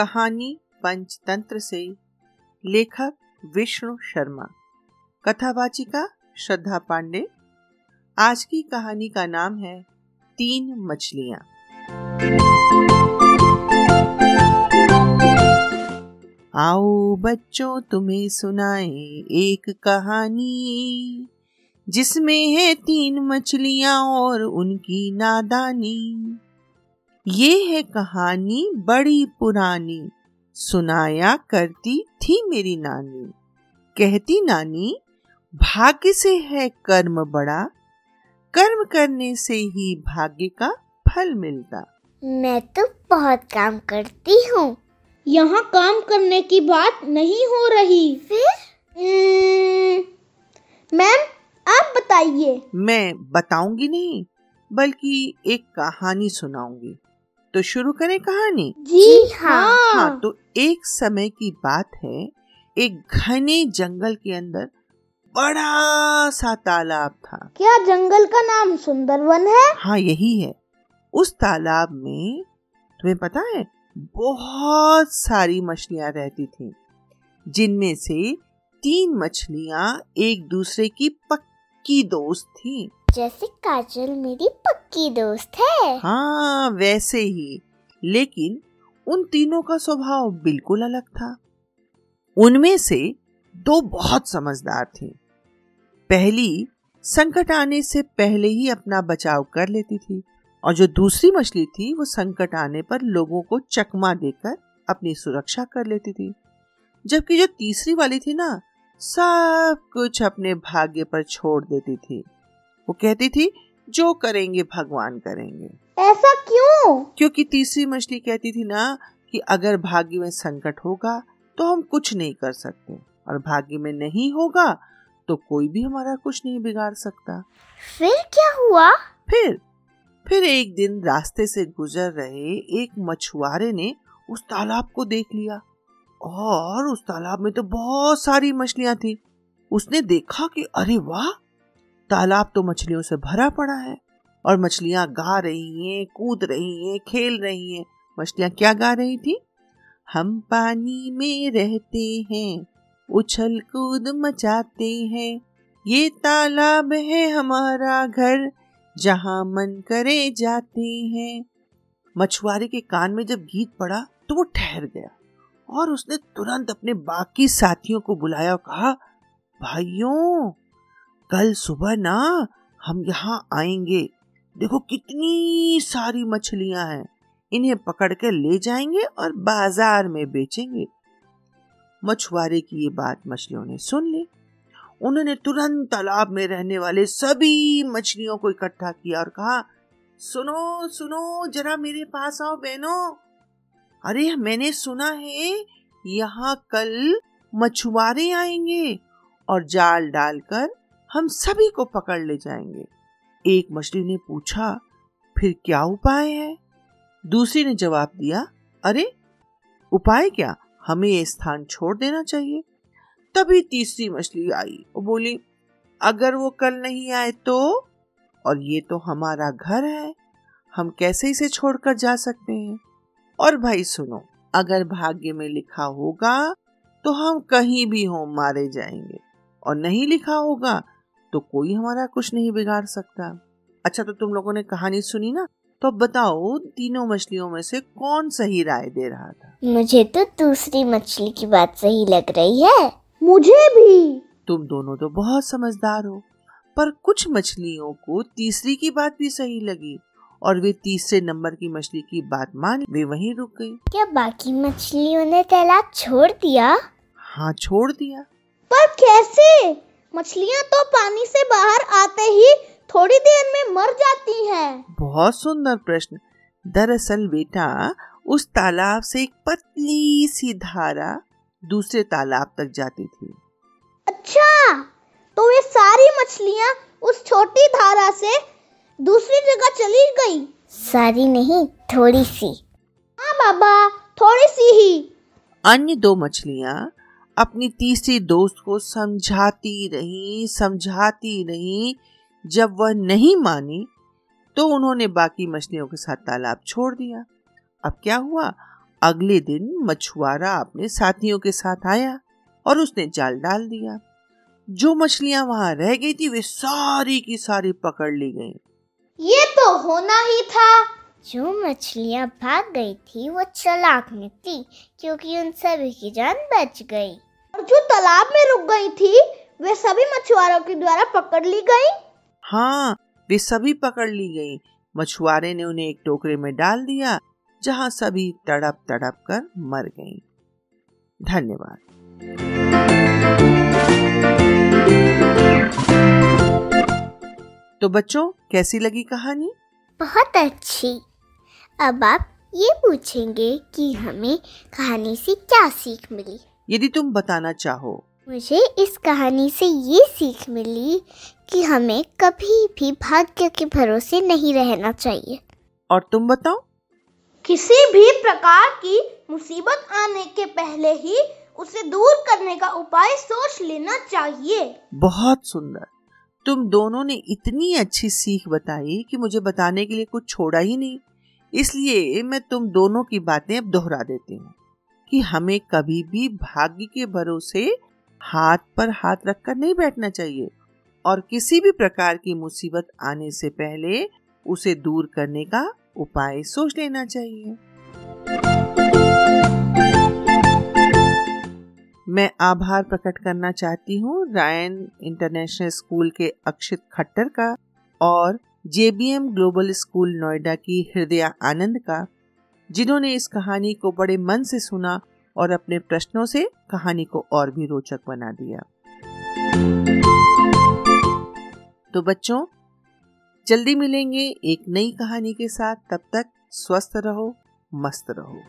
कहानी पंचतंत्र से लेखक विष्णु शर्मा। कथावाचिका श्रद्धा पांडे। आज की कहानी का नाम है तीन मछलियाँ। आओ बच्चों, तुम्हें सुनाए एक कहानी, जिसमें है तीन मछलियाँ और उनकी नादानी। ये है कहानी बड़ी पुरानी। सुनाया करती थी मेरी नानी। कहती नानी भाग्य से है कर्म बड़ा। कर्म करने से ही भाग्य का फल मिलता। मैं तो बहुत काम करती हूँ। यहाँ काम करने की बात नहीं हो रही। फिर? मैम आप बताइए। मैं बताऊँगी नहीं बल्कि एक कहानी सुनाऊँगी। तो शुरू करें कहानी। जी हाँ। हाँ तो एक समय की बात है एक घने जंगल के अंदर बड़ा सा तालाब था। क्या जंगल का नाम सुंदरवन है? हाँ यही है। उस तालाब में तुम्हें पता है बहुत सारी मछलियाँ रहती थी जिनमें से तीन मछलियाँ एक दूसरे की पक्की दोस्त थी। जैसे काजल मेरी पक्की दोस्त है। हाँ वैसे ही। लेकिन उन तीनों का स्वभाव बिल्कुल अलग था। उनमें से दो बहुत समझदार थी। पहली संकट आने से पहले ही अपना बचाव कर लेती थी और जो दूसरी मछली थी वो संकट आने पर लोगों को चकमा देकर अपनी सुरक्षा कर लेती थी। जबकि जो तीसरी वाली थी ना सब कुछ अपने भाग्य पर छोड़ देती थी। वो कहती थी जो करेंगे भगवान करेंगे। ऐसा क्यों? क्योंकि तीसरी मछली कहती थी ना कि अगर भाग्य में संकट होगा तो हम कुछ नहीं कर सकते। और भाग्य में नहीं होगा तो कोई भी हमारा कुछ नहीं बिगाड़ सकता। फिर क्या हुआ? फिर फिर एक दिन रास्ते से गुजर रहे एक मछुआरे ने उस तालाब को देख लिया। और उस तालाब में तो बहुत सारी मछलियाँ थी। उसने देखा कि अरे वाह, तालाब तो मछलियों से भरा पड़ा है और मछलियाँ गा रही हैं, कूद रही हैं, खेल रही हैं। मछलियाँ क्या गा रही थी? हम पानी में रहते हैं, उछल कूद मचाते हैं। ये तालाब है हमारा घर, जहाँ मन करे जाते हैं। मछुआरे के कान में जब गीत पड़ा तो वो ठहर गया। और उसने तुरंत अपने बाकी साथियों को बुलाया और कहा, भाइयों, कल सुबह ना हम यहाँ आएँगे। देखो कितनी सारी मछलियाँ हैं। इन्हें पकड़ कर ले जाएँगे और बाज़ार में बेचेंगे। मछुआरे की ये बात मछलियों ने सुन ली। उन्होंने तुरंत तालाब में रहने वाले सभी मछलियों को इकट्ठा किया और कहा, सुनो सुनो, जरा मेरे पास आओ बहनों। अरे, मैंने सुना है, यहाँ कल मछुआरे आएँगे और जाल डालकर हम सभी को पकड़ ले जाएँगे। एक मछली ने पूछा, फिर क्या उपाय है? दूसरी ने जवाब दिया, अरे, उपाय क्या? हमें ये स्थान छोड़ देना चाहिए। तभी तीसरी मछली आई वो बोली, अगर वो कल नहीं आए तो? और ये तो हमारा घर है, हम कैसे इसे छोड़कर जा सकते हैं? और भाई सुनो अगर भाग्य में लिखा होगा तो हम कहीं भी हो मारे जाएँगे। और नहीं लिखा होगा तो कोई हमारा कुछ नहीं बिगाड़ सकता। अच्छा तो तुम लोगों ने कहानी सुनी ना? तो अब बताओ तीनों मछलियों में से कौन सही राय दे रहा था? मुझे तो दूसरी मछली की बात सही लग रही है। मुझे भी। तुम दोनों तो बहुत समझदार हो पर कुछ मछलियों को तीसरी की बात भी सही लगी। और वे तीसरे नंबर की मछली की बात मान वे वहीं रुक गई। क्या बाकी मछलियों ने तालाब छोड़ दिया? हाँ छोड़ दिया। पर कैसे? मछलियाँ तो पानी से बाहर आते ही थोड़ी देर में मर जाती हैं। बहुत सुंदर प्रश्न। दरअसल बेटा उस तालाब से एक पतली सी धारा दूसरे तालाब तक जाती थी। अच्छा तो वे सारी मछलियाँ उस छोटी धारा से दूसरी जगह चली गई। सारी नहीं थोड़ी सी। हाँ बाबा थोड़ी सी ही। अन्य दो मछलियाँ अपनी तीसरी दोस्त को समझाती रही समझाती रही। जब वह नहीं मानी तो उन्होंने बाकी मछलियों के साथ तालाब छोड़ दिया। अब क्या हुआ? अगले दिन मछुआरा अपने साथियों के साथ आया और उसने जाल डाल दिया। जो मछलियाँ वहाँ रह गई थी वे सारी की सारी पकड़ ली गईं। ये तो होना ही था जो मछलियाँ भाग गई थी वो चालाक निकली क्योंकि उन सभी की जान बच गई और जो तालाब में रुक गई थी वे सभी मछुआरों के द्वारा पकड़ ली गई हाँ वे सभी पकड़ ली गईं। मछुआरे ने उन्हें एक टोकरे में डाल दिया जहाँ सभी तड़प तड़प कर मर गईं। धन्यवाद तो बच्चों कैसी लगी कहानी? बहुत अच्छी। अब आप ये पूछेंगे कि हमें कहानी से क्या सीख मिली। यदि तुम बताना चाहो। मुझे इस कहानी से ये सीख मिली कि हमें कभी भी भाग्य के भरोसे नहीं रहना चाहिए। और तुम बताओ? किसी भी प्रकार की मुसीबत आने के पहले ही उसे दूर करने का उपाय सोच लेना चाहिए। बहुत सुंदर। तुम दोनों ने इतनी अच्छी सीख बताई कि मुझे बताने के लिए कुछ छोड़ा ही नहीं। इसलिए मैं तुम दोनों की बातें अब दोहरा देती हूँ कि हमें कभी भी भाग्य के भरोसे हाथ पर हाथ रखकर नहीं बैठना चाहिए और किसी भी प्रकार की मुसीबत आने से पहले उसे दूर करने का उपाय सोच लेना चाहिए। मैं आभार प्रकट करना चाहती हूँ रायन इंटरनेशनल स्कूल के अक्षित खट्टर का और जेबीएम ग्लोबल स्कूल नोएडा की हृदय आनंद का, जिन्होंने इस कहानी को बड़े मन से सुना और अपने प्रश्नों से कहानी को और भी रोचक बना दिया। तो बच्चों, जल्दी मिलेंगे एक नई कहानी के साथ। तब तक स्वस्थ रहो, मस्त रहो।